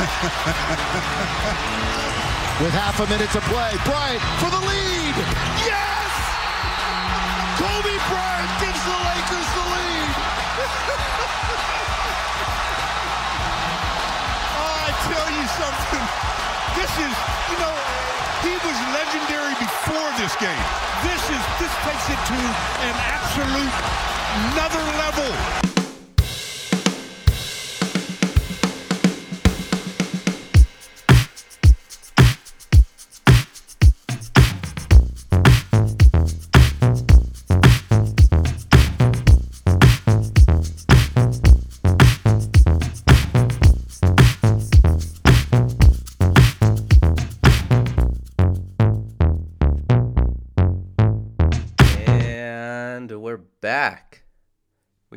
With half a minute to play, Bryant for the lead. Yes! Kobe Bryant gives the Lakers the lead. oh, I tell you something. This is, you know, he was legendary before this game. This is this takes it to an absolute another level.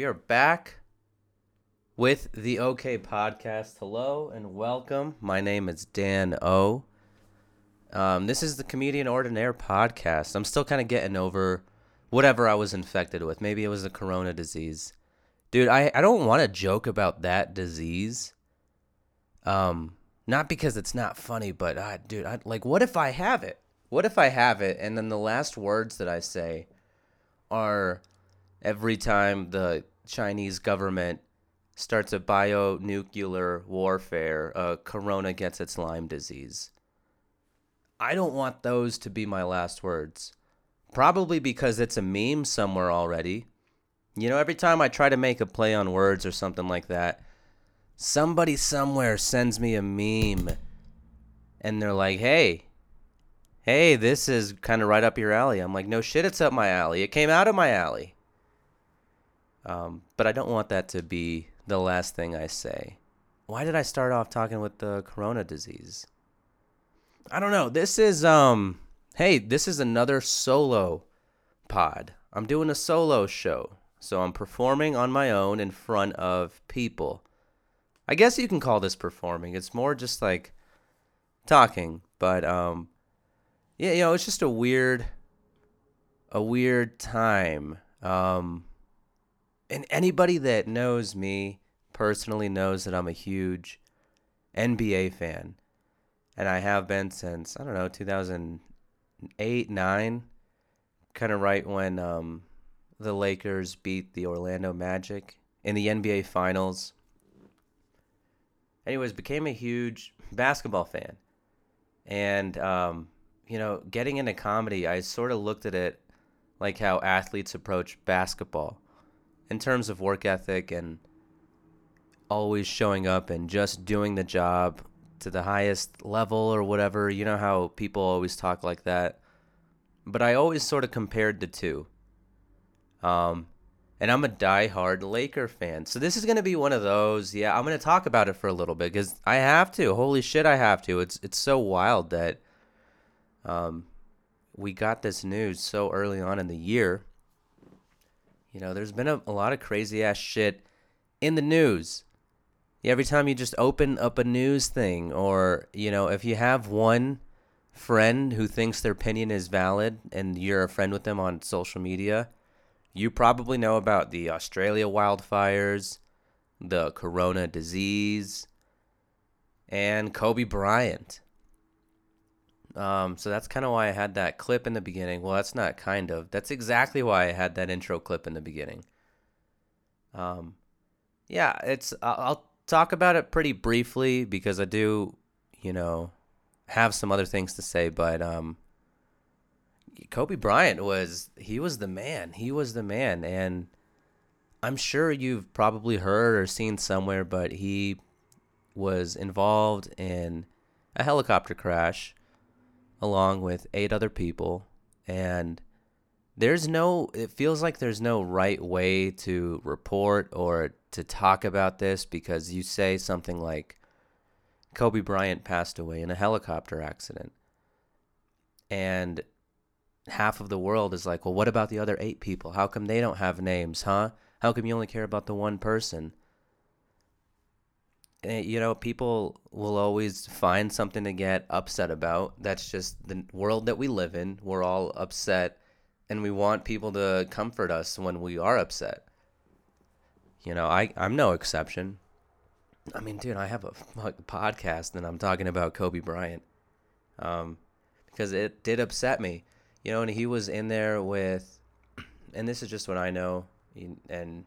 We are back with the OK Podcast. Hello and welcome. My name is Dan O. Um, this is the Comedian Ordinaire podcast. I'm still kind of getting over whatever I was infected with. Maybe it was the corona disease. Dude, I, I don't want to joke about that disease. Um, not because it's not funny, but uh, dude, I, like, what if I have it? What if I have it and then the last words that I say are every time the Chinese government starts a bionuclear warfare, uh, Corona gets its Lyme disease. I don't want those to be my last words. Probably because it's a meme somewhere already. You know, every time I try to make a play on words or something like that, somebody somewhere sends me a meme and they're like, hey, hey, this is kind of right up your alley. I'm like, no shit, it's up my alley. It came out of my alley. Um, but I don't want that to be the last thing I say. Why did I start off talking with the corona disease? I don't know. This is um hey, this is another solo pod. I'm doing a solo show. So I'm performing on my own in front of people. I guess you can call this performing. It's more just like talking, but um yeah, you know, it's just a weird a weird time. Um and anybody that knows me personally knows that I'm a huge NBA fan. And I have been since, I don't know, 2008, 9, kind of right when um, the Lakers beat the Orlando Magic in the NBA Finals. Anyways, became a huge basketball fan. And, um, you know, getting into comedy, I sort of looked at it like how athletes approach basketball in terms of work ethic and always showing up and just doing the job to the highest level or whatever. You know how people always talk like that. But I always sort of compared the two. Um, and I'm a die-hard Laker fan. So this is going to be one of those. Yeah, I'm going to talk about it for a little bit cuz I have to. Holy shit, I have to. It's it's so wild that um we got this news so early on in the year you know, there's been a, a lot of crazy ass shit in the news. Every time you just open up a news thing, or, you know, if you have one friend who thinks their opinion is valid and you're a friend with them on social media, you probably know about the Australia wildfires, the corona disease, and Kobe Bryant. Um, so that's kind of why I had that clip in the beginning. Well, that's not kind of. That's exactly why I had that intro clip in the beginning. Um, yeah, it's. I'll talk about it pretty briefly because I do, you know, have some other things to say. But um, Kobe Bryant was he was the man. He was the man, and I'm sure you've probably heard or seen somewhere, but he was involved in a helicopter crash along with eight other people and there's no it feels like there's no right way to report or to talk about this because you say something like Kobe Bryant passed away in a helicopter accident. And half of the world is like well what about the other 8 people? How come they don't have names huh? How come you only care about the one person you know, people will always find something to get upset about. That's just the world that we live in. We're all upset, and we want people to comfort us when we are upset. You know, I, I'm no exception. I mean, dude, I have a podcast and I'm talking about Kobe Bryant. Um, because it did upset me, you know, and he was in there with, and this is just what I know, and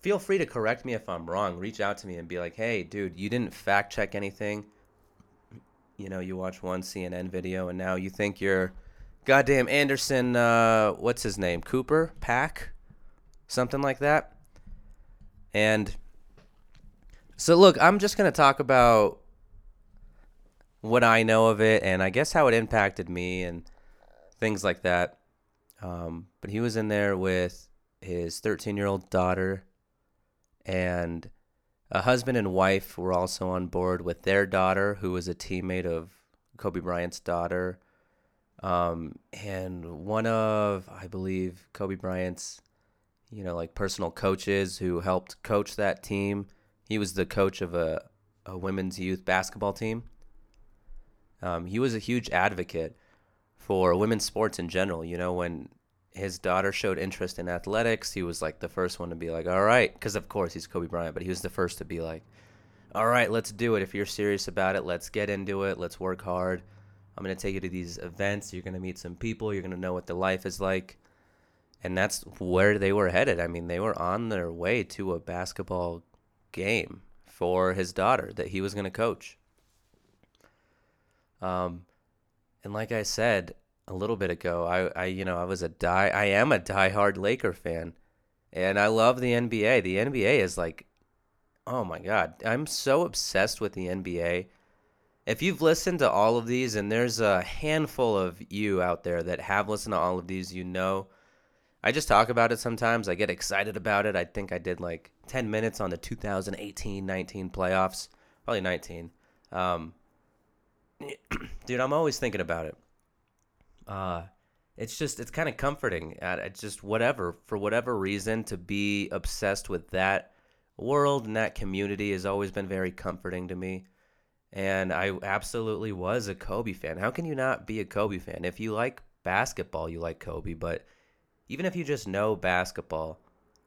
feel free to correct me if I'm wrong. Reach out to me and be like, hey, dude, you didn't fact check anything. You know, you watch one CNN video and now you think you're goddamn Anderson, uh, what's his name? Cooper? Pack? Something like that. And so, look, I'm just going to talk about what I know of it and I guess how it impacted me and things like that. Um, but he was in there with his 13 year old daughter and a husband and wife were also on board with their daughter, who was a teammate of Kobe Bryant's daughter. Um, and one of, I believe, Kobe Bryant's, you know, like personal coaches who helped coach that team. He was the coach of a, a women's youth basketball team. Um, he was a huge advocate for women's sports in general. You know, when his daughter showed interest in athletics, he was like the first one to be like, "All right," because of course he's Kobe Bryant, but he was the first to be like, "All right, let's do it. If you're serious about it, let's get into it. Let's work hard. I'm gonna take you to these events. You're gonna meet some people. You're gonna know what the life is like." And that's where they were headed. I mean, they were on their way to a basketball game for his daughter that he was going to coach. Um, and like I said, a little bit ago, I, I you know I was a die I am a diehard Laker fan, and I love the NBA. The NBA is like, oh my god, I'm so obsessed with the NBA. If you've listened to all of these, and there's a handful of you out there that have listened to all of these, you know, I just talk about it sometimes. I get excited about it. I think I did like 10 minutes on the 2018-19 playoffs, probably 19. Um, dude, I'm always thinking about it uh, it's just it's kind of comforting. It's just whatever for whatever reason to be obsessed with that world and that community has always been very comforting to me. And I absolutely was a Kobe fan. How can you not be a Kobe fan? If you like basketball, you like Kobe, but even if you just know basketball,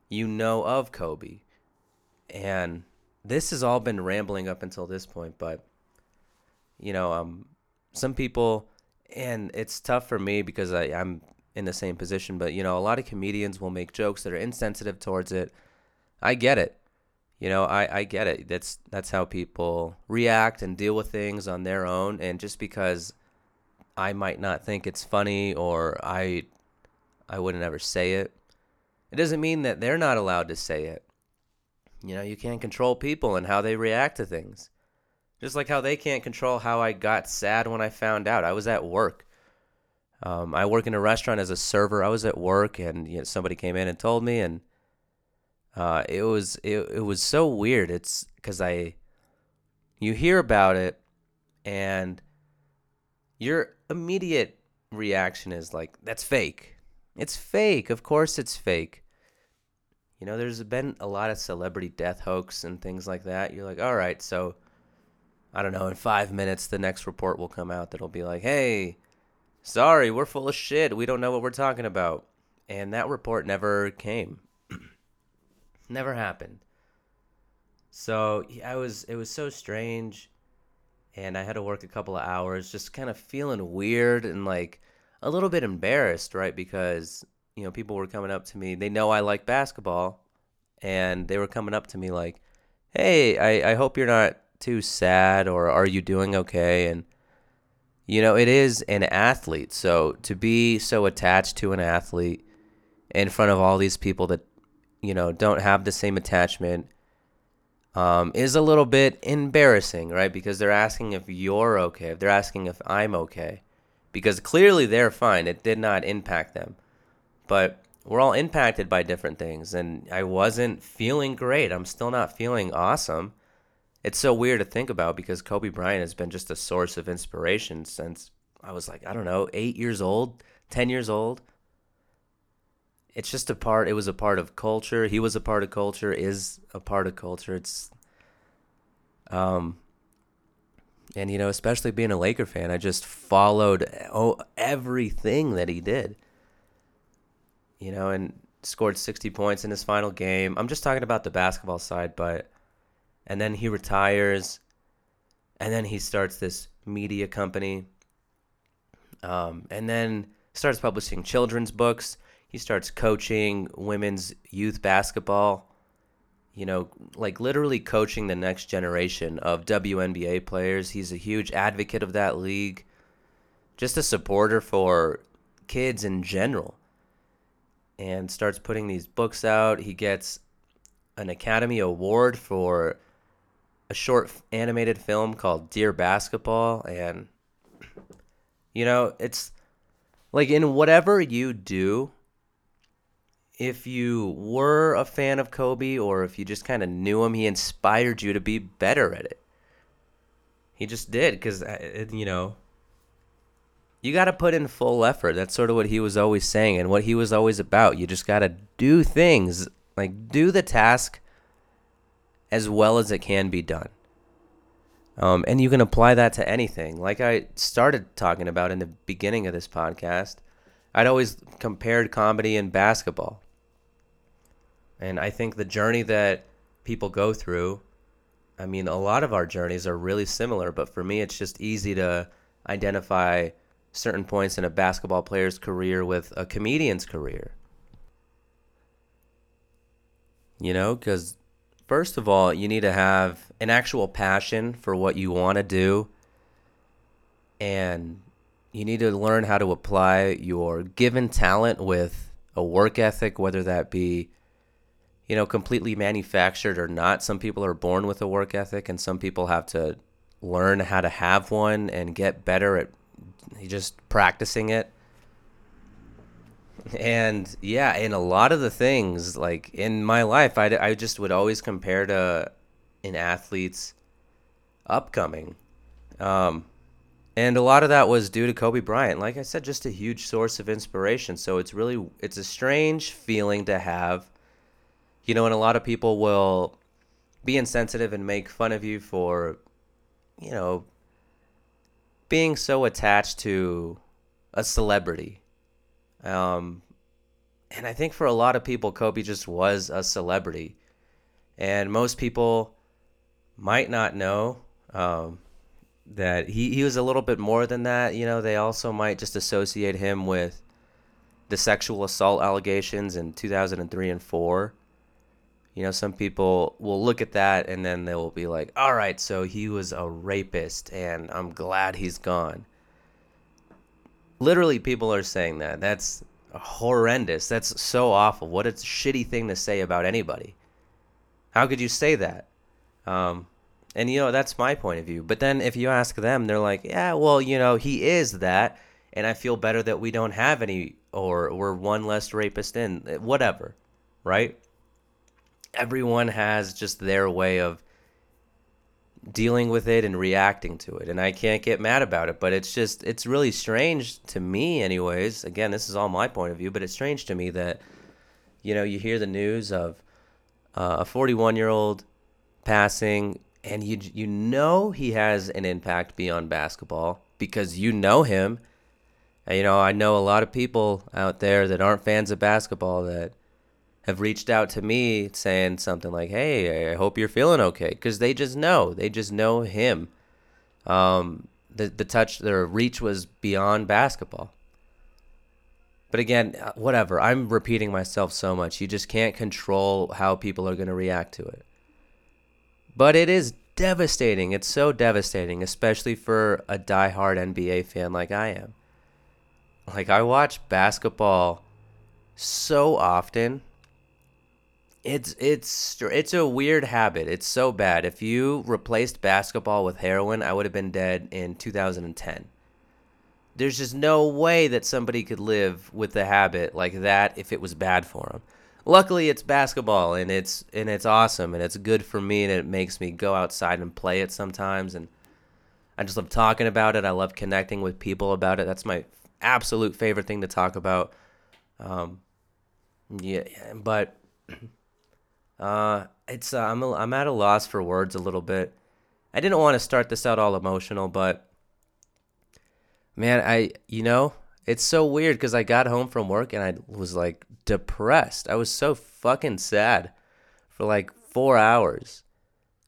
you know of Kobe. And this has all been rambling up until this point, but you know, um some people and it's tough for me because I, I'm in the same position. But you know, a lot of comedians will make jokes that are insensitive towards it. I get it. You know, I, I get it. That's that's how people react and deal with things on their own. And just because I might not think it's funny or I I wouldn't ever say it, it doesn't mean that they're not allowed to say it. You know, you can't control people and how they react to things. Just like how they can't control how I got sad when I found out. I was at work. Um, I work in a restaurant as a server. I was at work, and you know, somebody came in and told me, and uh, it was it, it was so weird. It's because I, you hear about it, and your immediate reaction is like, "That's fake. It's fake. Of course, it's fake." You know, there's been a lot of celebrity death hoax and things like that. You're like, all right, so I don't know, in five minutes, the next report will come out that'll be like, hey, sorry, we're full of shit. We don't know what we're talking about. And that report never came. never happened. So I was, it was so strange. And I had to work a couple of hours, just kind of feeling weird and like a little bit embarrassed, right? Because, you know, people were coming up to me. They know I like basketball. And they were coming up to me like, hey, I, I hope you're not too sad or are you doing okay? And, you know, it is an athlete. So to be so attached to an athlete in front of all these people that, you know, don't have the same attachment um, is a little bit embarrassing, right? Because they're asking if you're okay, if they're asking if I'm okay. Because clearly they're fine. It did not impact them. But we're all impacted by different things. And I wasn't feeling great. I'm still not feeling awesome it's so weird to think about because Kobe Bryant has been just a source of inspiration since I was like, I don't know, eight years old, 10 years old. It's just a part, it was a part of culture. He was a part of culture, is a part of culture. It's, um, and you know, especially being a Laker fan, I just followed oh, everything that he did. You know, and scored 60 points in his final game. I'm just talking about the basketball side, but and then he retires, and then he starts this media company, um, and then starts publishing children's books. He starts coaching women's youth basketball. You know, like literally coaching the next generation of WNBA players. He's a huge advocate of that league. Just a supporter for kids in general. And starts putting these books out. He gets an Academy Award for a short animated film called Dear Basketball. And, you know, it's like in whatever you do, if you were a fan of Kobe or if you just kind of knew him, he inspired you to be better at it. He just did because, uh, you know, you got to put in full effort. That's sort of what he was always saying and what he was always about. You just got to do things, like do the task as well as it can be done. Um, and you can apply that to anything. Like I started talking about in the beginning of this podcast, I'd always compared comedy and basketball. And I think the journey that people go through, I mean, a lot of our journeys are really similar, but for me, it's just easy to identify certain points in a basketball player's career with a comedian's career. You know, because first of all, you need to have an actual passion for what you want to do. And you need to learn how to apply your given talent with a work ethic, whether that be you know, completely manufactured or not. Some people are born with a work ethic, and some people have to learn how to have one and get better at just practicing it. And yeah, in a lot of the things, like in my life, I, I just would always compare to an athlete's upcoming. Um, and a lot of that was due to Kobe Bryant. Like I said, just a huge source of inspiration. So it's really, it's a strange feeling to have you know, and a lot of people will be insensitive and make fun of you for, you know, being so attached to a celebrity. Um, and I think for a lot of people, Kobe just was a celebrity. And most people might not know um, that he, he was a little bit more than that. You know, they also might just associate him with the sexual assault allegations in 2003 and 4 you know, some people will look at that and then they will be like, all right, so he was a rapist and I'm glad he's gone. Literally, people are saying that. That's horrendous. That's so awful. What a shitty thing to say about anybody. How could you say that? Um, and, you know, that's my point of view. But then if you ask them, they're like, yeah, well, you know, he is that. And I feel better that we don't have any, or we're one less rapist in, whatever, right? everyone has just their way of dealing with it and reacting to it and i can't get mad about it but it's just it's really strange to me anyways. Again this is all my point of view but it's strange to me that you know you hear the news of uh, a 41 year old passing and you you know he has an impact beyond basketball because you know him. And, you know i know a lot of people out there that aren't fans of basketball that have reached out to me saying something like, "Hey, I hope you're feeling okay," because they just know, they just know him. Um, the the touch, their reach was beyond basketball. But again, uh, whatever. I'm repeating myself so much. You just can't control how people are going to react to it. But it is devastating. It's so devastating, especially for a diehard NBA fan like I am. Like I watch basketball so often it's it's it's a weird habit. It's so bad. If you replaced basketball with heroin, I would have been dead in 2010. There's just no way that somebody could live with a habit like that if it was bad for them. Luckily, it's basketball and it's and it's awesome and it's good for me and it makes me go outside and play it sometimes and I just love talking about it. I love connecting with people about it. That's my absolute favorite thing to talk about. Um, yeah, but uh, it's uh, I'm a, I'm at a loss for words a little bit. I didn't want to start this out all emotional, but man, I you know it's so weird because I got home from work and I was like depressed. I was so fucking sad for like four hours.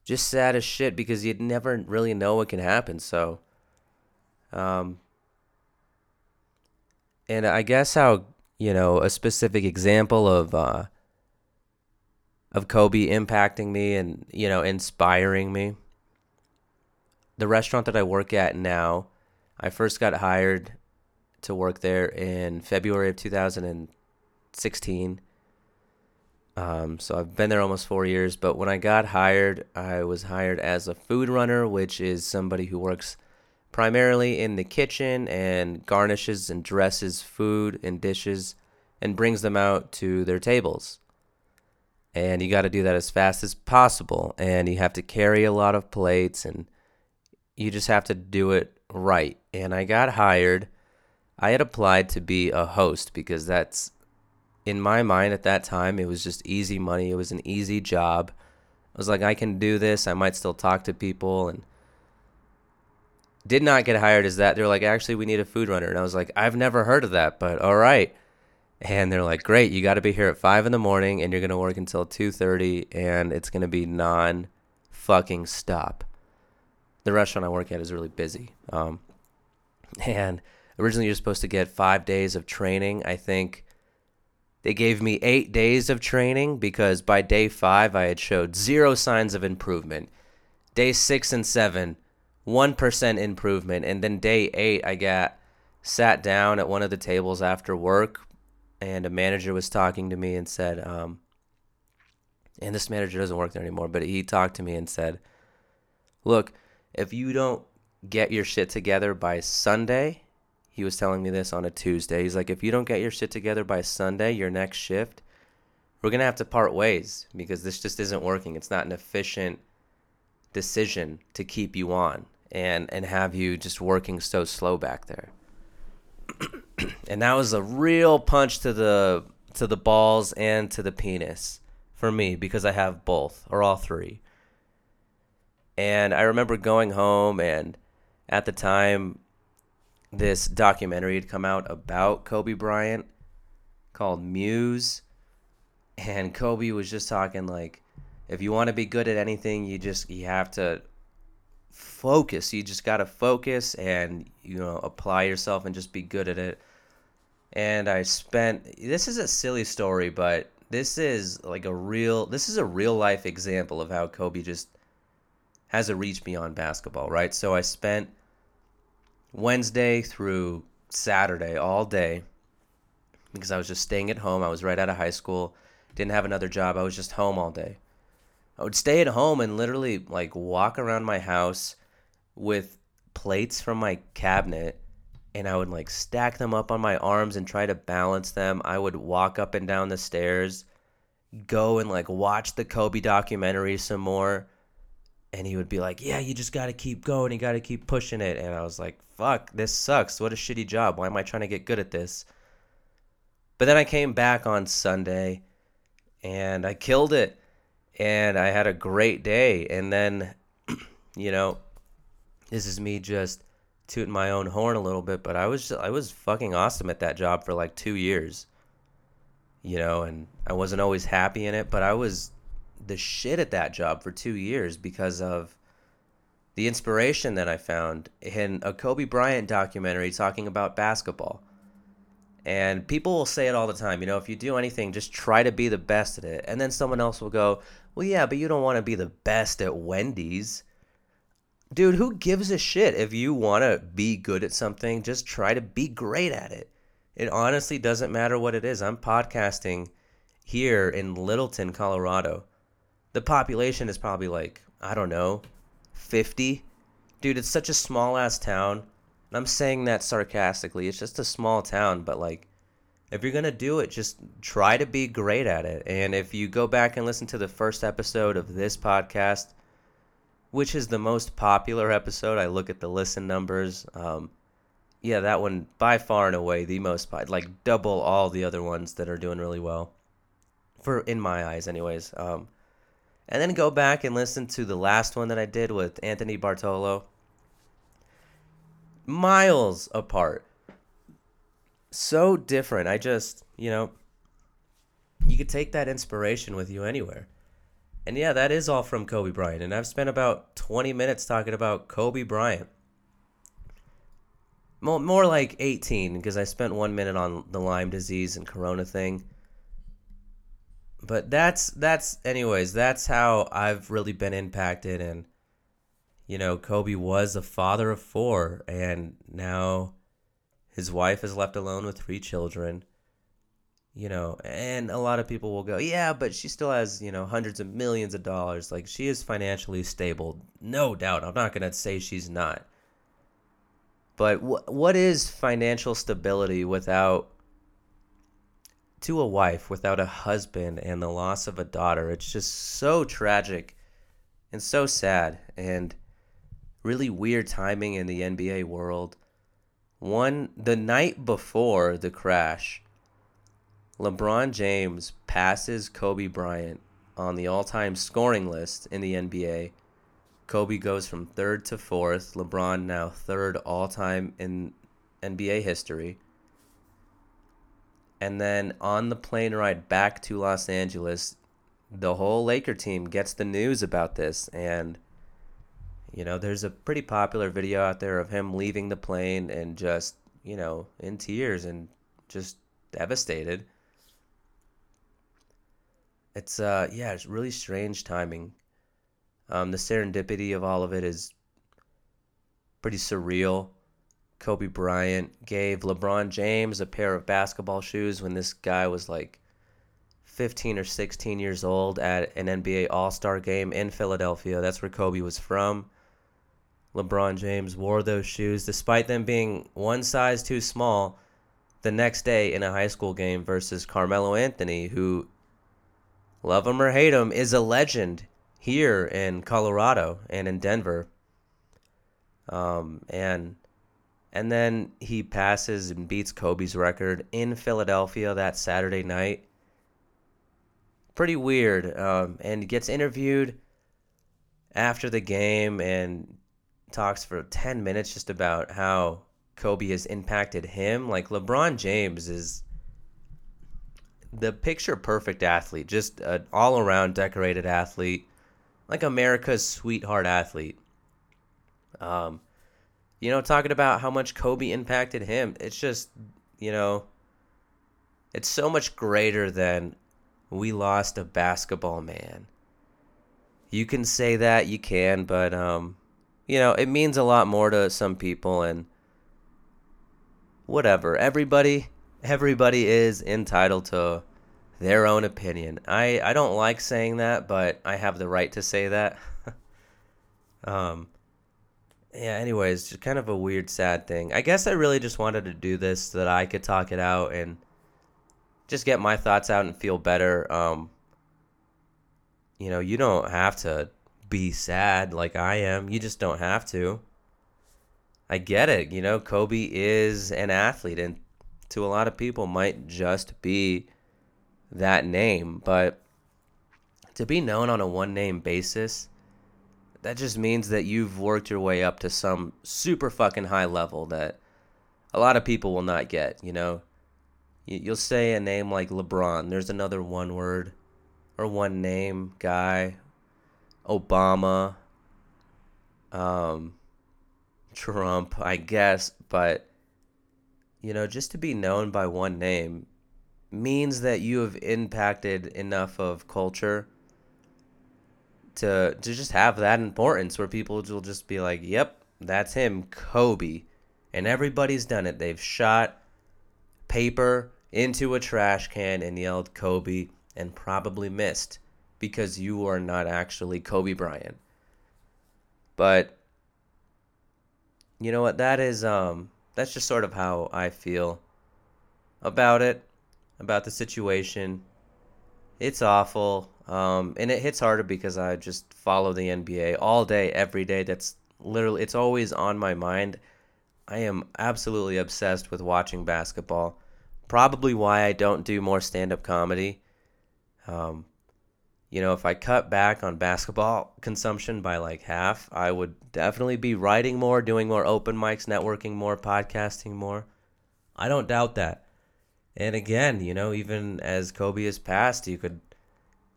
just sad as shit because you never really know what can happen. So, um, and I guess how you know a specific example of uh, of Kobe impacting me and you know inspiring me. The restaurant that I work at now, I first got hired to work there in February of 2016. Um, so I've been there almost four years. But when I got hired, I was hired as a food runner, which is somebody who works primarily in the kitchen and garnishes and dresses food and dishes and brings them out to their tables. And you got to do that as fast as possible. And you have to carry a lot of plates and you just have to do it right. And I got hired. I had applied to be a host because that's in my mind at that time, it was just easy money. It was an easy job. I was like, I can do this. I might still talk to people and did not get hired as that. They're like, actually, we need a food runner. And I was like, I've never heard of that, but all right. And they're like, great, you got to be here at five in the morning and you're to work until 2.30 and it's to be non fucking stop. The restaurant I work at is really busy. Um, and originally you're supposed to get five days of training. I think they gave me eight days of training because by day five, I had showed zero signs of improvement. Day six and seven, 1% improvement. And then day eight, I got sat down at one of the tables after work, and a manager was talking to me and said, um, and this manager doesn't work there anymore, but he talked to me and said, Look, if you don't get your shit together by Sunday, he was telling me this on a Tuesday. He's like, if you don't get your shit together by Sunday, your next shift, we're going to have to part ways because this just isn't working. It's not an efficient decision to keep you on and, and have you just working so slow back there. and that was a real punch to the to the balls and to the penis for me because I have both or all three. And I remember going home and at the time this documentary had come out about Kobe Bryant called Muse. And Kobe was just talking like, if you want to be good at anything, you just you have to focus. You just got to focus and you know apply yourself and just be good at it. And I spent this is a silly story, but this is like a real this is a real life example of how Kobe just has a reach beyond basketball, right? So I spent Wednesday through Saturday all day because I was just staying at home. I was right out of high school, didn't have another job. I was just home all day. I would stay at home and literally like walk around my house with plates from my cabinet and I would like stack them up on my arms and try to balance them. I would walk up and down the stairs, go and like watch the Kobe documentary some more and he would be like, "Yeah, you just got to keep going. You got to keep pushing it." And I was like, "Fuck, this sucks. What a shitty job. Why am I trying to get good at this?" But then I came back on Sunday and I killed it and I had a great day. And then, you know, this is me just tooting my own horn a little bit, but I was I was fucking awesome at that job for like 2 years. You know, and I wasn't always happy in it, but I was the shit at that job for two years because of the inspiration that I found in a Kobe Bryant documentary talking about basketball. And people will say it all the time, you know, if you do anything, just try to be the best at it. And then someone else will go, well, yeah, but you don't want to be the best at Wendy's. Dude, who gives a shit if you want to be good at something? Just try to be great at it. It honestly doesn't matter what it is. I'm podcasting here in Littleton, Colorado the population is probably like I don't know, 50. Dude, it's such a small ass town. I'm saying that sarcastically. It's just a small town, but like if you're going to do it, just try to be great at it. And if you go back and listen to the first episode of this podcast, which is the most popular episode, I look at the listen numbers. Um, yeah, that one by far and away the most like double all the other ones that are doing really well. For in my eyes anyways. Um, and then go back and listen to the last one that I did with Anthony Bartolo. Miles apart. So different. I just, you know, you could take that inspiration with you anywhere. And yeah, that is all from Kobe Bryant. And I've spent about 20 minutes talking about Kobe Bryant. More, more like 18 because I spent one minute on the Lyme disease and Corona thing. But that's that's anyways, that's how I've really been impacted and you know, Kobe was a father of 4 and now his wife is left alone with three children you know, and a lot of people will go, yeah, but she still has, you know, hundreds of millions of dollars. Like, she is financially stable. No doubt. I'm not going to say she's not. But wh- what is financial stability without, to a wife, without a husband and the loss of a daughter? It's just so tragic and so sad and really weird timing in the NBA world. One, the night before the crash, LeBron James passes Kobe Bryant on the all time scoring list in the NBA. Kobe goes from third to fourth. LeBron now third all time in NBA history. And then on the plane ride back to Los Angeles, the whole Laker team gets the news about this. And, you know, there's a pretty popular video out there of him leaving the plane and just, you know, in tears and just devastated it's uh yeah, it's really strange timing. Um, the serendipity of all of it is pretty surreal. Kobe Bryant gave LeBron James a pair of basketball shoes when this guy was like 15 or 16 years old at an NBA All Star game in Philadelphia. That's where Kobe was from. LeBron James wore those shoes despite them being one size too small the next day in a high school game versus Carmelo Anthony, who love him or hate him, is a legend here in Colorado and in Denver. Um, and and then he passes and beats Kobe's record in Philadelphia that Saturday night. Pretty weird. Um, and gets interviewed after the game and talks for 10 minutes just about how Kobe has impacted him. Like LeBron James is the picture perfect athlete, just an all around decorated athlete, like America's sweetheart athlete. Um, you know, talking about how much Kobe impacted him, it's just, you know, it's so much greater than we lost a basketball man. You can say that, you can, but um, you know, it means a lot more to some people and whatever. Everybody everybody is entitled to their own opinion. I, I don't like saying that, but I have the right to say that. um, yeah, anyways, just kind of a weird, sad thing. I guess I really just wanted to do this so that I could talk it out and just get my thoughts out and feel better. Um, you know, you don't have to be sad like I am. You just don't have to. I get it. You know, Kobe is an athlete, and to a lot of people, might just be that name. But to be known on a one name basis, that just means that you've worked your way up to some super fucking high level that a lot of people will not get, you know? You'll say a name like LeBron, there's another one word or one name guy, Obama, um, Trump, I guess, but you know, just to be known by one name means that you have impacted enough of culture to to just have that importance where people will just be like, "Yep, that's him, Kobe." And everybody's done it. They've shot paper into a trash can and yelled Kobe and probably missed because you are not actually Kobe Bryant. But you know what? That is um that's just sort of how I feel about it, about the situation. It's awful. Um, and it hits harder because I just follow the NBA all day, every day. That's literally, it's always on my mind. I am absolutely obsessed with watching basketball. Probably why I don't do more stand up comedy. Um, you know, if I cut back on basketball consumption by like half, I would definitely be writing more, doing more open mics, networking more, podcasting more. I don't doubt that. And again, you know, even as Kobe has passed, you could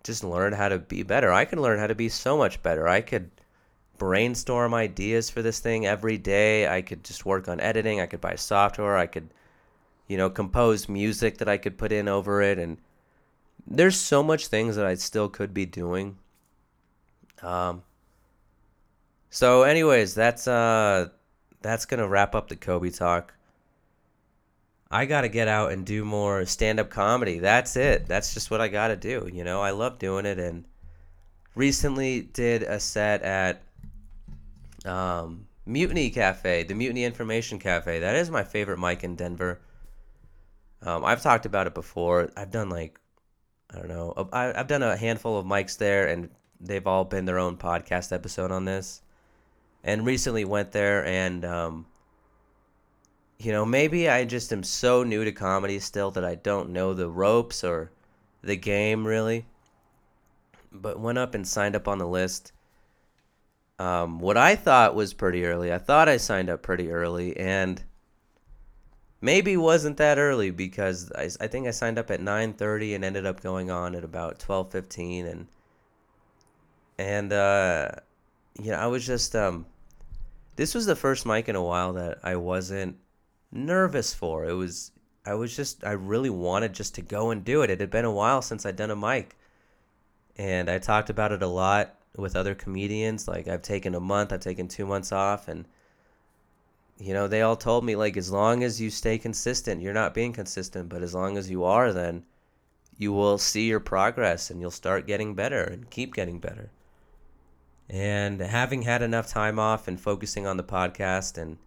just learn how to be better. I can learn how to be so much better. I could brainstorm ideas for this thing every day. I could just work on editing. I could buy software. I could, you know, compose music that I could put in over it. And there's so much things that I still could be doing. Um. So, anyways, that's uh, that's gonna wrap up the Kobe talk. I got to get out and do more stand up comedy. That's it. That's just what I got to do. You know, I love doing it. And recently did a set at um, Mutiny Cafe, the Mutiny Information Cafe. That is my favorite mic in Denver. Um, I've talked about it before. I've done like, I don't know, I, have done a handful of mics there, and they've all been their own podcast episode on this. And recently went there and um, you know, maybe I just am so new to comedy still that I don't know the ropes or the game really. But went up and signed up on the list. Um, what I thought was pretty early. I thought I signed up pretty early, and maybe wasn't that early because I, I think I signed up at 9:30 and ended up going on at about 12:15, and and uh, you know I was just um, this was the first mic in a while that I wasn't nervous for. It was I was just I really wanted just to go and do it. It had been a while since I'd done a mic. And I talked about it a lot with other comedians. Like I've taken a month, I've taken 2 months off and you know, they all told me like as long as you stay consistent, you're not being consistent, but as long as you are then you will see your progress and you'll start getting better and keep getting better. And having had enough time off and focusing on the podcast and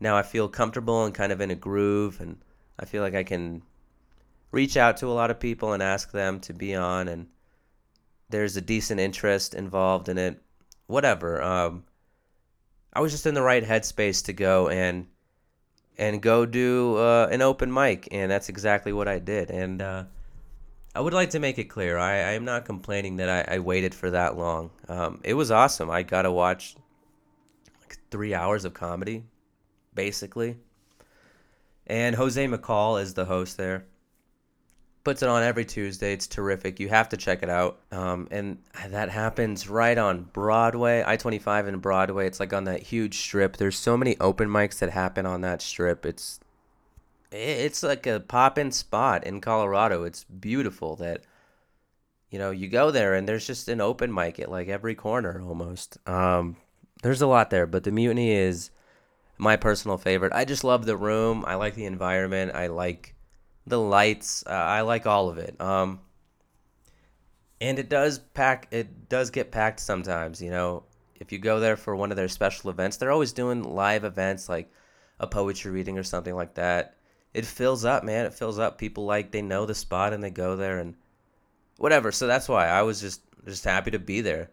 now I feel comfortable and kind of in a groove, and I feel like I can reach out to a lot of people and ask them to be on, and there's a decent interest involved in it. Whatever. Um, I was just in the right headspace to go and and go do uh, an open mic, and that's exactly what I did. And uh, I would like to make it clear, I, I am not complaining that I, I waited for that long. Um, it was awesome. I got to watch like three hours of comedy basically. And Jose McCall is the host there. Puts it on every Tuesday. It's terrific. You have to check it out. Um, and that happens right on Broadway, I 25 and Broadway. It's like on that huge strip. There's so many open mics that happen on that strip. It's it's like a pop in spot in Colorado. It's beautiful that you know you go there and there's just an open mic at like every corner almost. Um, there's a lot there, but the Mutiny is my personal favorite. I just love the room. I like the environment. I like the lights. Uh, I like all of it. Um, and it does pack. It does get packed sometimes. You know, if you go there for one of their special events, they're always doing live events like a poetry reading or something like that. It fills up, man. It fills up. People like they know the spot and they go there and whatever. So that's why I was just just happy to be there.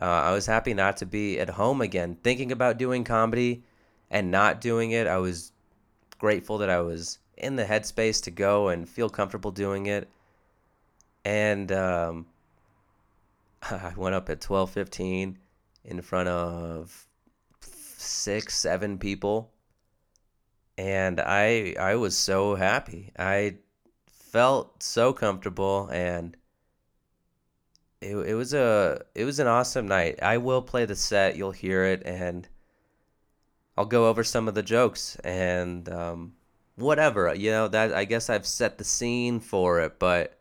Uh, I was happy not to be at home again, thinking about doing comedy and not doing it. I was grateful that I was in the headspace to go and feel comfortable doing it. And um, I went up at twelve fifteen in front of six, seven people, and I I was so happy. I felt so comfortable and. It, it was a it was an awesome night. I will play the set. You'll hear it, and I'll go over some of the jokes and um, whatever. You know that I guess I've set the scene for it, but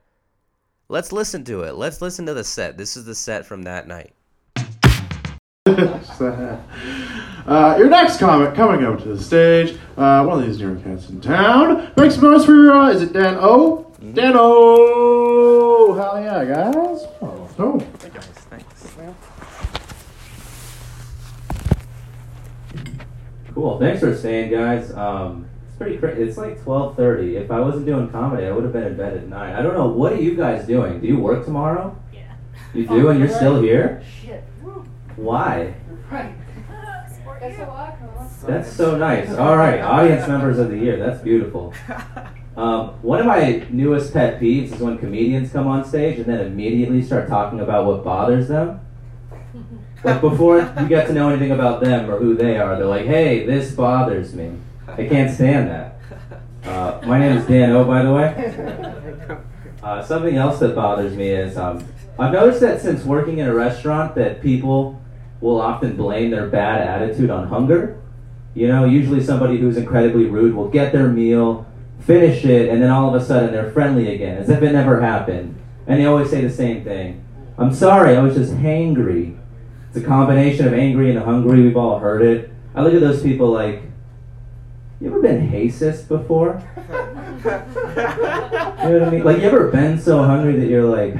let's listen to it. Let's listen to the set. This is the set from that night. uh, your next comic coming up to the stage. Uh, one of these New York cats in town. Makes most for uh, is it Dan O? Mm-hmm. Dan O. Hell yeah, guys. Oh, no. Cool. Thanks for staying, guys. Um, it's pretty crazy. It's like twelve thirty. If I wasn't doing comedy, I would have been in bed at nine. I don't know. What are you guys doing? Do you work tomorrow? Yeah. You do, oh, and you're right. still here. Shit. Why? Right. That's so nice. All right, audience members of the year. That's beautiful. Um, one of my newest pet peeves is when comedians come on stage and then immediately start talking about what bothers them. Like before you get to know anything about them or who they are, they're like, "Hey, this bothers me. I can't stand that." Uh, my name is Dan O, by the way. Uh, something else that bothers me is um, I've noticed that since working in a restaurant, that people will often blame their bad attitude on hunger. You know, usually somebody who's incredibly rude will get their meal, finish it, and then all of a sudden they're friendly again, as if it never happened. And they always say the same thing. I'm sorry, I was just hangry. It's a combination of angry and hungry. We've all heard it. I look at those people like, you ever been racist before? you know what I mean? Like, you ever been so hungry that you're like,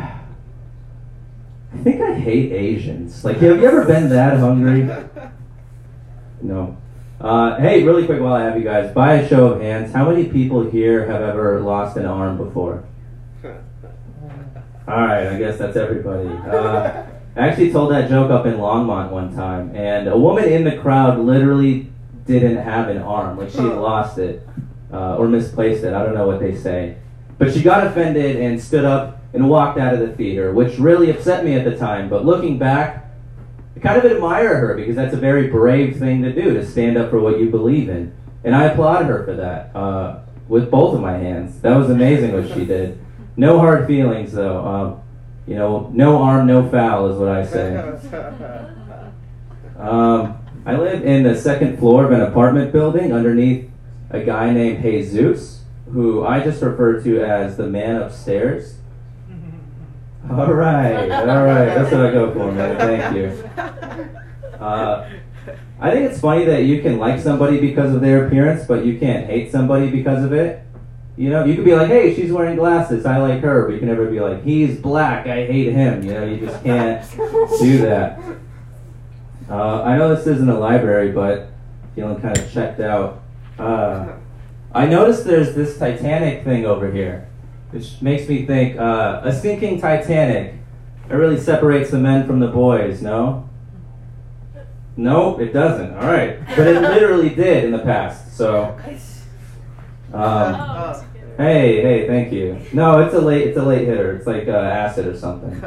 I think I hate Asians. Like, have you ever been that hungry? No. Uh, hey, really quick while I have you guys, by a show of hands, how many people here have ever lost an arm before? All right, I guess that's everybody. Uh, I actually told that joke up in Longmont one time, and a woman in the crowd literally didn't have an arm. Like, she lost it uh, or misplaced it. I don't know what they say. But she got offended and stood up and walked out of the theater, which really upset me at the time. But looking back, I kind of admire her because that's a very brave thing to do to stand up for what you believe in. And I applaud her for that uh, with both of my hands. That was amazing what she did. No hard feelings though. Um, you know, no arm, no foul is what I say. Um, I live in the second floor of an apartment building underneath a guy named Jesus, who I just refer to as the man upstairs. All right, all right, that's what I go for, man. Thank you. Uh, I think it's funny that you can like somebody because of their appearance, but you can't hate somebody because of it. You know, you could be like, hey, she's wearing glasses, I like her, but you can never be like, he's black, I hate him. You know, you just can't do that. Uh, I know this isn't a library, but feeling kind of checked out. Uh, I noticed there's this Titanic thing over here, which makes me think uh, a sinking Titanic. It really separates the men from the boys, no? Nope, it doesn't. All right, but it literally did in the past. So, um, hey, hey, thank you. No, it's a late, it's a late hitter. It's like uh, acid or something.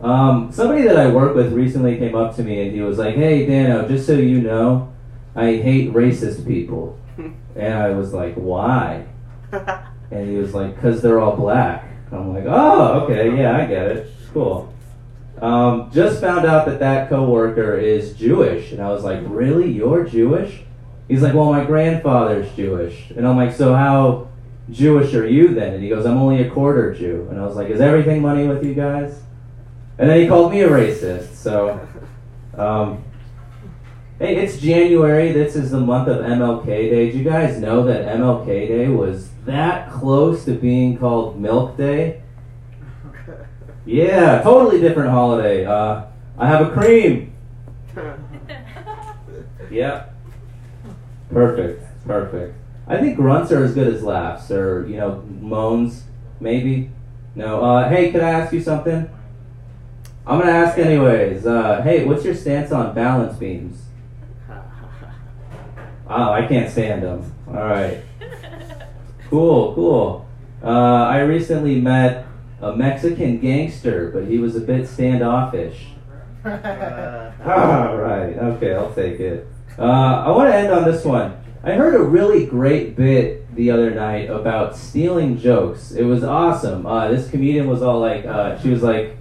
Um, somebody that I work with recently came up to me and he was like, "Hey, Dano, just so you know, I hate racist people." And I was like, "Why?" And he was like, "Cause they're all black." I'm like, "Oh, okay, yeah, I get it. Cool." Um, just found out that that coworker is Jewish, and I was like, "Really? You're Jewish?" He's like, "Well, my grandfather's Jewish," and I'm like, "So how Jewish are you then?" And he goes, "I'm only a quarter Jew," and I was like, "Is everything money with you guys?" And then he called me a racist. So, um, hey, it's January. This is the month of MLK Day. Did you guys know that MLK Day was that close to being called Milk Day? Yeah, totally different holiday. Uh, I have a cream. yeah. Perfect. Perfect. I think grunts are as good as laughs, or you know, moans, maybe. No. Uh, hey, could I ask you something? I'm gonna ask anyways. Uh, hey, what's your stance on balance beams? Oh, I can't stand them. All right. Cool, cool. Uh, I recently met a Mexican gangster, but he was a bit standoffish. All right. Okay, I'll take it. Uh, I want to end on this one. I heard a really great bit the other night about stealing jokes. It was awesome. Uh, this comedian was all like, uh, she was like,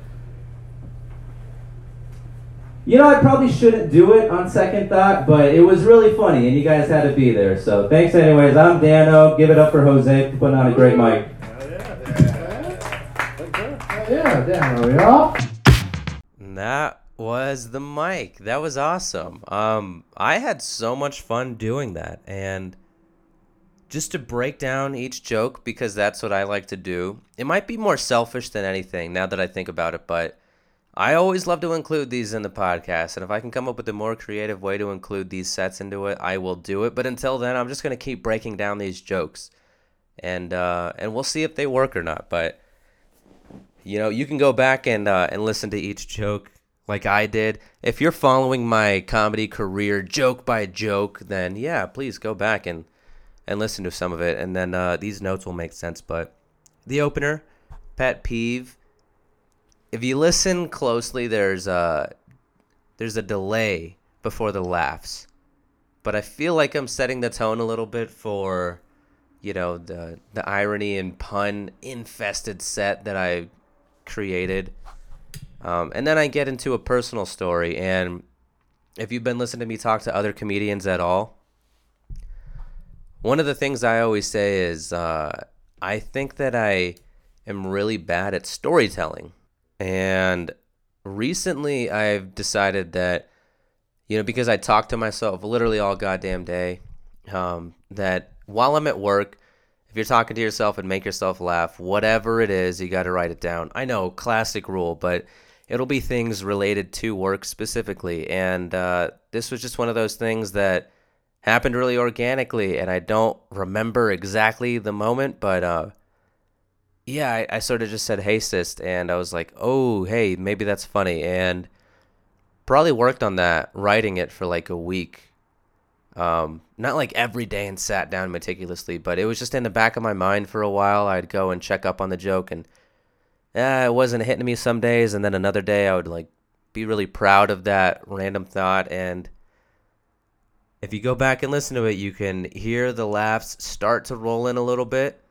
you know, I probably shouldn't do it on second thought, but it was really funny, and you guys had to be there. So thanks, anyways. I'm Dano. Give it up for Jose for putting on a great mic. Yeah, damn, y'all. That was the mic. That was awesome. Um, I had so much fun doing that, and just to break down each joke because that's what I like to do. It might be more selfish than anything now that I think about it, but I always love to include these in the podcast, and if I can come up with a more creative way to include these sets into it, I will do it. But until then, I'm just gonna keep breaking down these jokes, and uh, and we'll see if they work or not. But you know, you can go back and uh, and listen to each joke like I did. If you're following my comedy career joke by joke, then yeah, please go back and and listen to some of it, and then uh, these notes will make sense. But the opener, pet peeve. If you listen closely, there's a there's a delay before the laughs, but I feel like I'm setting the tone a little bit for you know the the irony and pun infested set that I created. Um, and then I get into a personal story. And if you've been listening to me talk to other comedians at all, one of the things I always say is uh, I think that I am really bad at storytelling. And recently I've decided that, you know, because I talk to myself literally all goddamn day, um, that while I'm at work, if you're talking to yourself and make yourself laugh, whatever it is, you got to write it down. I know, classic rule, but it'll be things related to work specifically. And uh, this was just one of those things that happened really organically, and I don't remember exactly the moment, but uh, yeah, I, I sort of just said, hey, sis, and I was like, oh, hey, maybe that's funny. And probably worked on that, writing it for like a week. Um, not like every day and sat down meticulously, but it was just in the back of my mind for a while. I'd go and check up on the joke, and eh, it wasn't hitting me some days, and then another day I would like be really proud of that random thought. And if you go back and listen to it, you can hear the laughs start to roll in a little bit.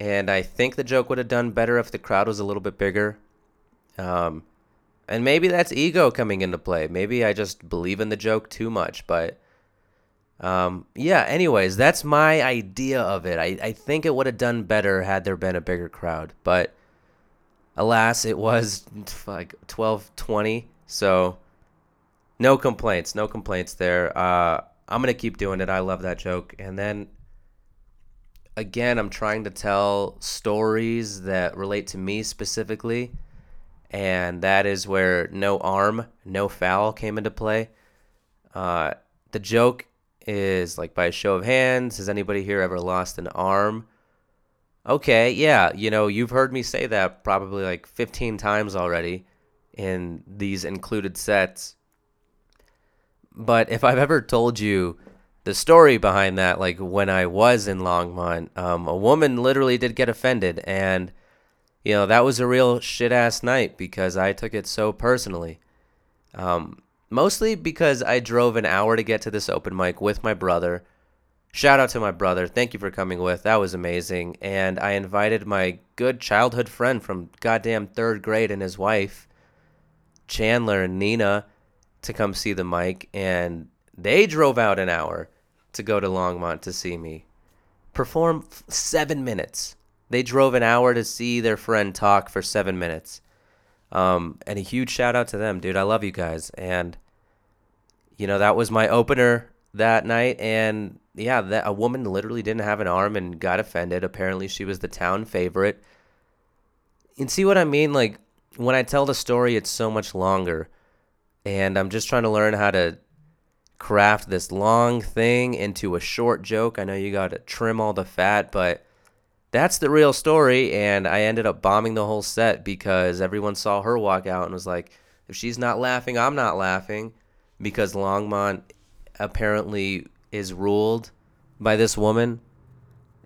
And I think the joke would have done better if the crowd was a little bit bigger. Um, and maybe that's ego coming into play. Maybe I just believe in the joke too much. But um, yeah, anyways, that's my idea of it. I, I think it would have done better had there been a bigger crowd. But alas, it was like 12 20. So no complaints. No complaints there. Uh, I'm going to keep doing it. I love that joke. And then again, I'm trying to tell stories that relate to me specifically. And that is where no arm, no foul came into play. Uh, the joke is like by a show of hands, has anybody here ever lost an arm? Okay, yeah, you know, you've heard me say that probably like 15 times already in these included sets. But if I've ever told you the story behind that, like when I was in Longmont, um, a woman literally did get offended, and you know that was a real shit ass night because I took it so personally. Um, mostly because I drove an hour to get to this open mic with my brother. Shout out to my brother. Thank you for coming with. That was amazing. And I invited my good childhood friend from goddamn third grade and his wife, Chandler and Nina, to come see the mic. And they drove out an hour to go to Longmont to see me perform f- seven minutes. They drove an hour to see their friend talk for seven minutes. Um, and a huge shout out to them, dude. I love you guys. And, you know, that was my opener that night. And yeah, that a woman literally didn't have an arm and got offended. Apparently, she was the town favorite. And see what I mean? Like, when I tell the story, it's so much longer. And I'm just trying to learn how to craft this long thing into a short joke. I know you got to trim all the fat, but that's the real story. And I ended up bombing the whole set because everyone saw her walk out and was like, if she's not laughing, I'm not laughing. Because Longmont apparently is ruled by this woman.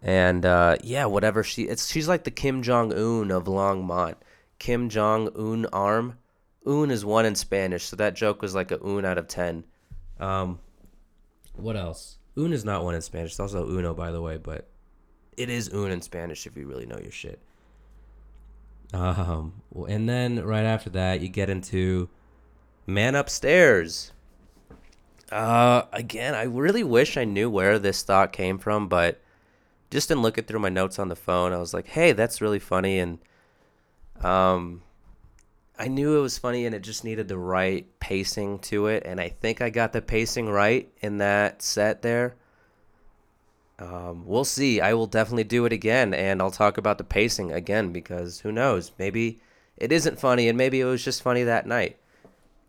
And uh, yeah, whatever she it's she's like the Kim Jong Un of Longmont. Kim Jong Un arm. Un is one in Spanish, so that joke was like a un out of ten. Um, what else? Un is not one in Spanish. It's also uno, by the way, but it is un in Spanish if you really know your shit. Um, and then right after that, you get into Man Upstairs. Uh, again, I really wish I knew where this thought came from, but just in looking through my notes on the phone, I was like, "Hey, that's really funny," and um, I knew it was funny and it just needed the right pacing to it. And I think I got the pacing right in that set there. Um, we'll see. I will definitely do it again and I'll talk about the pacing again because who knows? Maybe it isn't funny and maybe it was just funny that night.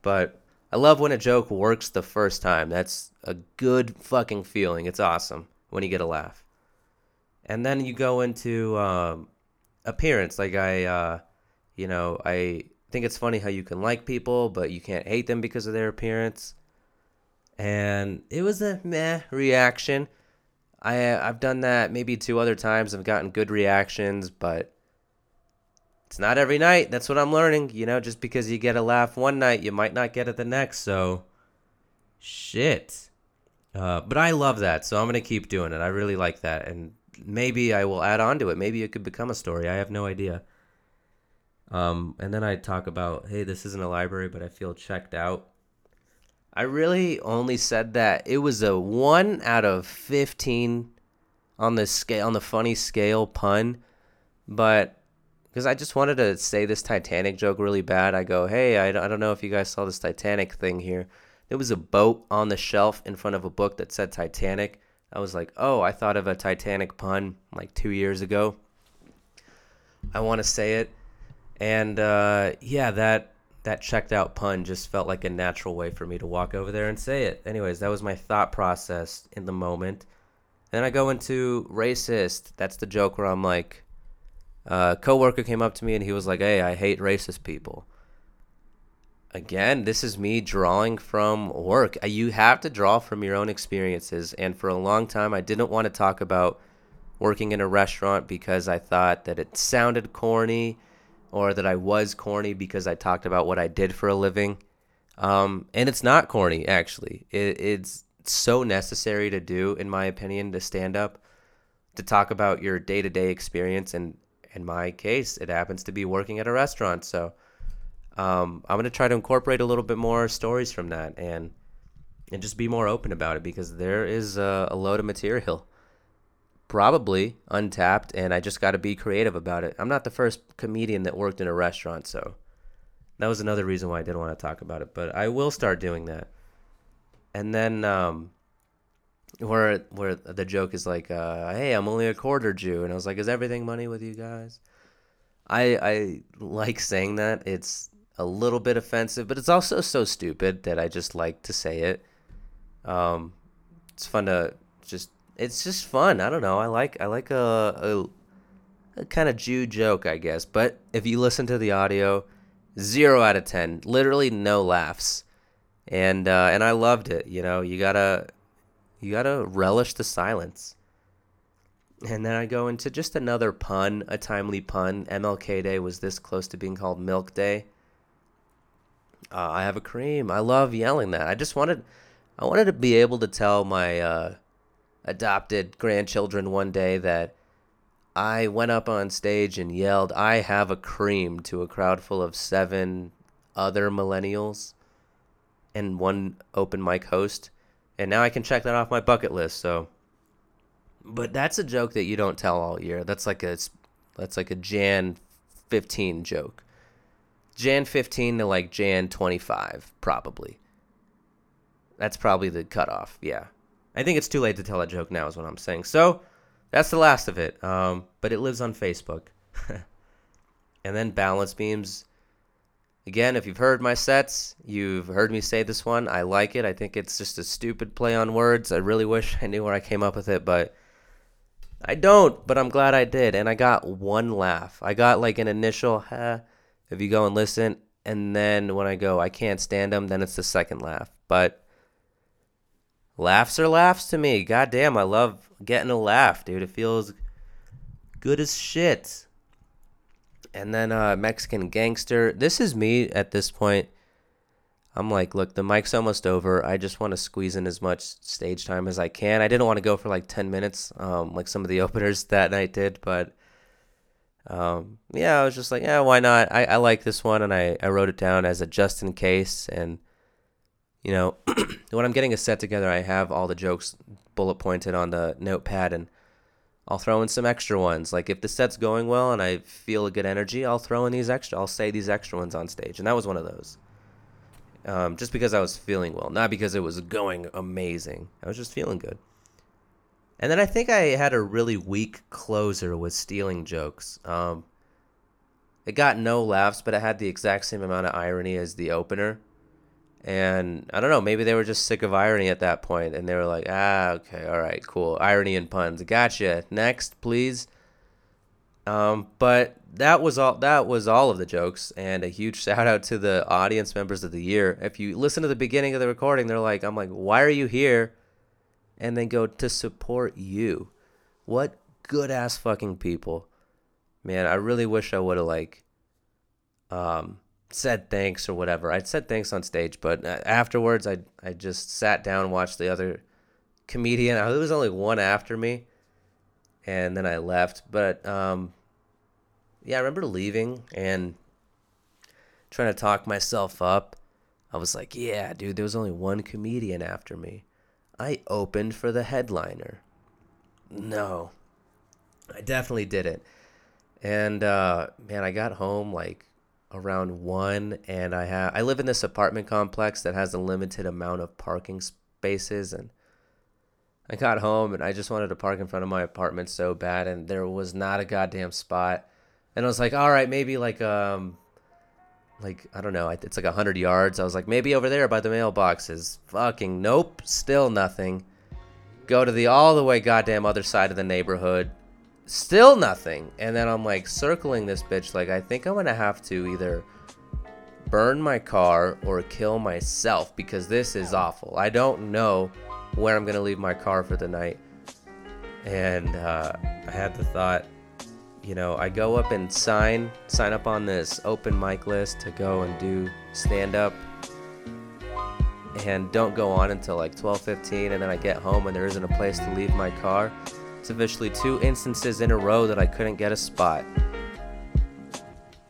But I love when a joke works the first time. That's a good fucking feeling. It's awesome when you get a laugh. And then you go into um, appearance. Like I, uh, you know, I think it's funny how you can like people, but you can't hate them because of their appearance. And it was a meh reaction. I I've done that maybe two other times. I've gotten good reactions, but it's not every night. That's what I'm learning. You know, just because you get a laugh one night, you might not get it the next. So, shit. Uh, but I love that, so I'm gonna keep doing it. I really like that, and maybe I will add on to it. Maybe it could become a story. I have no idea. Um, and then I talk about, hey, this isn't a library, but I feel checked out. I really only said that it was a one out of fifteen on the scale on the funny scale pun, but because I just wanted to say this Titanic joke really bad, I go, hey, I, I don't know if you guys saw this Titanic thing here. There was a boat on the shelf in front of a book that said Titanic. I was like, oh, I thought of a Titanic pun like two years ago. I want to say it, and uh, yeah, that that checked out pun just felt like a natural way for me to walk over there and say it. Anyways, that was my thought process in the moment. Then I go into racist. That's the joke where I'm like, uh, a coworker came up to me and he was like, "Hey, I hate racist people." Again, this is me drawing from work. Uh, you have to draw from your own experiences. And for a long time, I didn't want to talk about working in a restaurant because I thought that it sounded corny or that I was corny because I talked about what I did for a living. Um, and it's not corny, actually. It, it's so necessary to do, in my opinion, to stand up, to talk about your day to day experience. And in my case, it happens to be working at a restaurant. So um, I'm going to try to incorporate a little bit more stories from that and and just be more open about it because there is a, a load of material probably untapped and I just got to be creative about it. I'm not the first comedian that worked in a restaurant, so that was another reason why I didn't want to talk about it, but I will start doing that. And then um where where the joke is like uh hey, I'm only a quarter Jew and I was like is everything money with you guys? I I like saying that. It's a little bit offensive, but it's also so stupid that I just like to say it. Um it's fun to just it's just fun. I don't know. I like I like a a, a kind of Jew joke, I guess. But if you listen to the audio, zero out of ten, literally no laughs, and uh, and I loved it. You know, you gotta you gotta relish the silence. And then I go into just another pun, a timely pun. MLK Day was this close to being called Milk Day. Uh, I have a cream. I love yelling that. I just wanted, I wanted to be able to tell my uh, adopted grandchildren one day that I went up on stage and yelled, I have a cream to a crowd full of seven other millennials and one open mic host. And now I can check that off my bucket list. So, but that's a joke that you don't tell all year. That's like a, that's like a Jan 15 joke. Jan 15 to like Jan 25, probably. That's probably the cutoff. Yeah. I think it's too late to tell that joke now, is what I'm saying. So that's the last of it. Um, but it lives on Facebook. and then balance beams. Again, if you've heard my sets, you've heard me say this one. I like it. I think it's just a stupid play on words. I really wish I knew where I came up with it, but I don't. But I'm glad I did. And I got one laugh. I got like an initial, huh, if you go and listen. And then when I go, I can't stand them, then it's the second laugh. But laughs are laughs to me. God damn, I love getting a laugh, dude. It feels good as shit. And then uh, Mexican Gangster. This is me at this point. I'm like, look, the mic's almost over. I just want to squeeze in as much stage time as I can. I didn't want to go for like 10 minutes, um, like some of the openers that night did, but um, yeah, I was just like, yeah, why not? I, I like this one, and I, I wrote it down as a just in case. And you know, when I'm getting a set together, I have all the jokes bullet pointed on the notepad and I'll throw in some extra ones. Like if the set's going well and I feel a good energy, I'll throw in these extra. I'll say these extra ones on stage, and that was one of those. Um, just because I was feeling well, not because it was going amazing. I was just feeling good. And then I think I had a really weak closer with stealing jokes. Um, it got no laughs, but it had the exact same amount of irony as the opener. And I don't know, maybe they were just sick of irony at that point and they were like, ah, okay, all right, cool. Irony and puns. Gotcha. Next, please. Um, but that was all that was all of the jokes and a huge shout out to the audience members of the year. If you listen to the beginning of the recording, they're like, I'm like, why are you here? And then go to support you. What good ass fucking people. Man, I really wish I would have like um said thanks or whatever. I said thanks on stage, but uh, afterwards, I I just sat down and watched the other comedian. There was only one after me, and then I left. But um, yeah, I remember leaving and trying to talk myself up. I was like, yeah, dude, there was only one comedian after me. I opened for the headliner. No, I definitely didn't. And uh, man, I got home like around one, and I have I live in this apartment complex that has a limited amount of parking spaces, and I got home and I just wanted to park in front of my apartment so bad, and there was not a goddamn spot. And I was like, all right, maybe like um, like I don't know, it's like hundred yards. I was like, maybe over there by the mailboxes. Fucking nope, still nothing. Go to the all the way goddamn other side of the neighborhood, still nothing. And then I'm like circling this bitch, like I think I'm gonna have to either burn my car or kill myself because this is awful. I don't know where I'm gonna leave my car for the night. And uh, I had the thought you know, I go up and sign sign up on this open mic list to go and do stand up and don't go on until like 12:15 and then I get home and there isn't a place to leave my car. It's officially two instances in a row that I couldn't get a spot.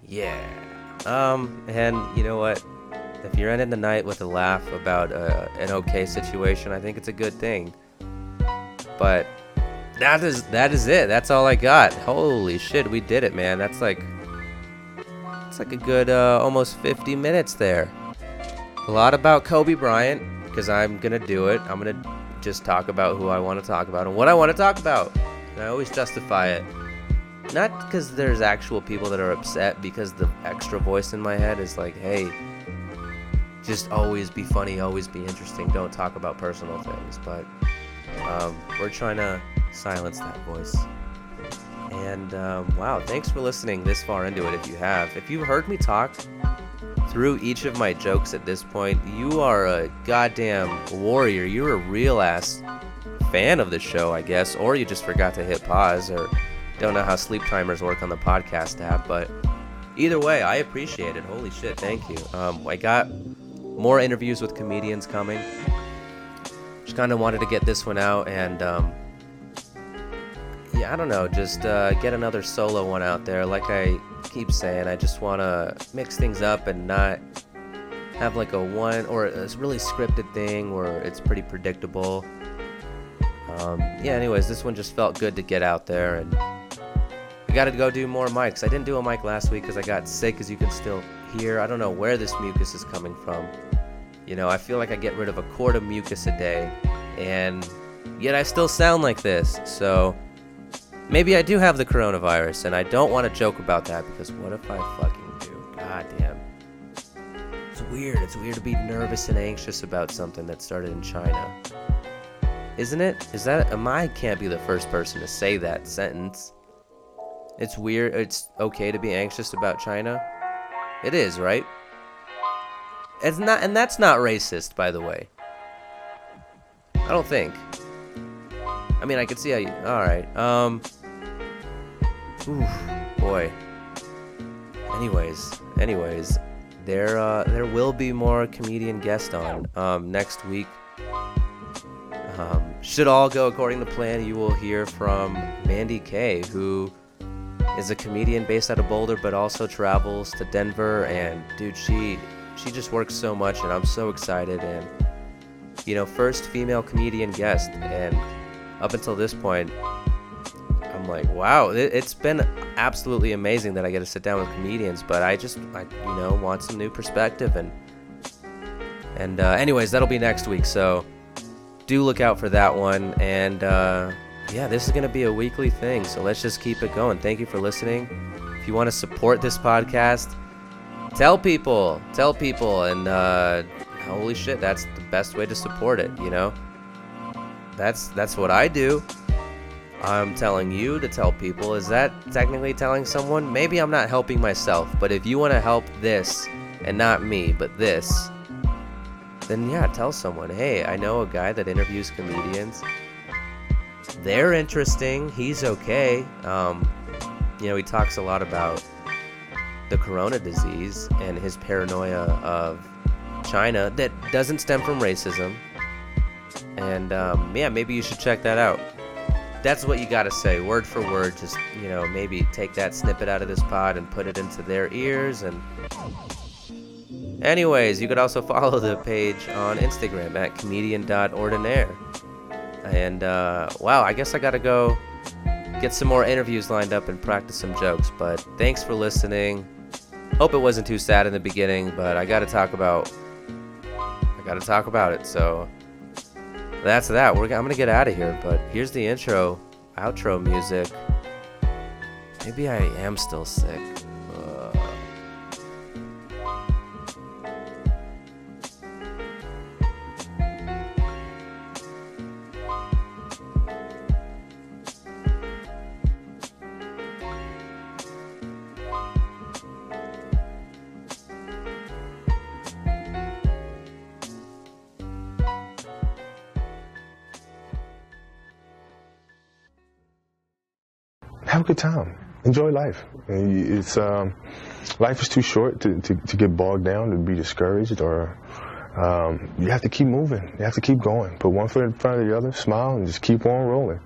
Yeah. Um and you know what? If you're ending the night with a laugh about uh, an okay situation, I think it's a good thing. But that is that is it. That's all I got. Holy shit, we did it, man. That's like it's like a good uh, almost 50 minutes there. A lot about Kobe Bryant because I'm gonna do it. I'm gonna just talk about who I want to talk about and what I want to talk about. And I always justify it. Not because there's actual people that are upset, because the extra voice in my head is like, hey, just always be funny, always be interesting. Don't talk about personal things. But um, we're trying to silence that voice. And um, wow, thanks for listening this far into it if you have. If you've heard me talk through each of my jokes at this point, you are a goddamn warrior. You're a real ass fan of the show, I guess, or you just forgot to hit pause or don't know how sleep timers work on the podcast app. But either way, I appreciate it. Holy shit, thank you. Um, I got more interviews with comedians coming. Just kind of wanted to get this one out and. Um, yeah, I don't know, just uh, get another solo one out there. Like I keep saying, I just want to mix things up and not have like a one or a really scripted thing where it's pretty predictable. Um, yeah, anyways, this one just felt good to get out there and I got to go do more mics. I didn't do a mic last week because I got sick, as you can still hear. I don't know where this mucus is coming from. You know, I feel like I get rid of a quart of mucus a day, and yet I still sound like this. So Maybe I do have the coronavirus, and I don't want to joke about that because what if I fucking do? God damn. It's weird. It's weird to be nervous and anxious about something that started in China. Isn't it? Is that. Am I can't be the first person to say that sentence. It's weird. It's okay to be anxious about China. It is, right? It's not, and that's not racist, by the way. I don't think. I mean, I could see how you. All right. Um. Ooh, boy. Anyways, anyways, there uh, there will be more comedian guest on um, next week. Um, should all go according to plan, you will hear from Mandy Kay, who is a comedian based out of Boulder, but also travels to Denver. And dude, she she just works so much, and I'm so excited. And you know, first female comedian guest, and up until this point, I'm like, wow, it, has been absolutely amazing that I get to sit down with comedians. But I just, I, you know, want some new perspective and and uh, anyways, that'll be next week. So do look out for that one. And uh, yeah, this is gonna be a weekly thing. So let's just keep it going. Thank you for listening. If you want to support this podcast, tell people, tell people, and uh, holy shit, that's the best way to support it. You know, that's that's what I do. I'm telling you to tell people. Is that technically telling someone? Maybe I'm not helping myself, but if you want to help this, and not me, but this, then yeah, tell someone, hey, I know a guy that interviews comedians. They're interesting. He's okay. Um, you know, he talks a lot about the corona disease and his paranoia of China that doesn't stem from racism. And um, yeah, maybe you should check that out. That's what you got to say, word for word. Just you know, maybe take that snippet out of this pod and put it into their ears. And anyways, you could also follow the page on Instagram at comedian.ordinaire. And uh, wow, I guess I gotta go get some more interviews lined up and practice some jokes. But thanks for listening. Hope it wasn't too sad in the beginning, but I gotta talk about I gotta talk about it. So that's that. We're, I'm gonna get out of here, but here's the intro, outro music. Maybe I am still sick. Good time. Enjoy life. It's um, life is too short to, to, to get bogged down, to be discouraged, or um, you have to keep moving. You have to keep going. Put one foot in front of the other, smile, and just keep on rolling.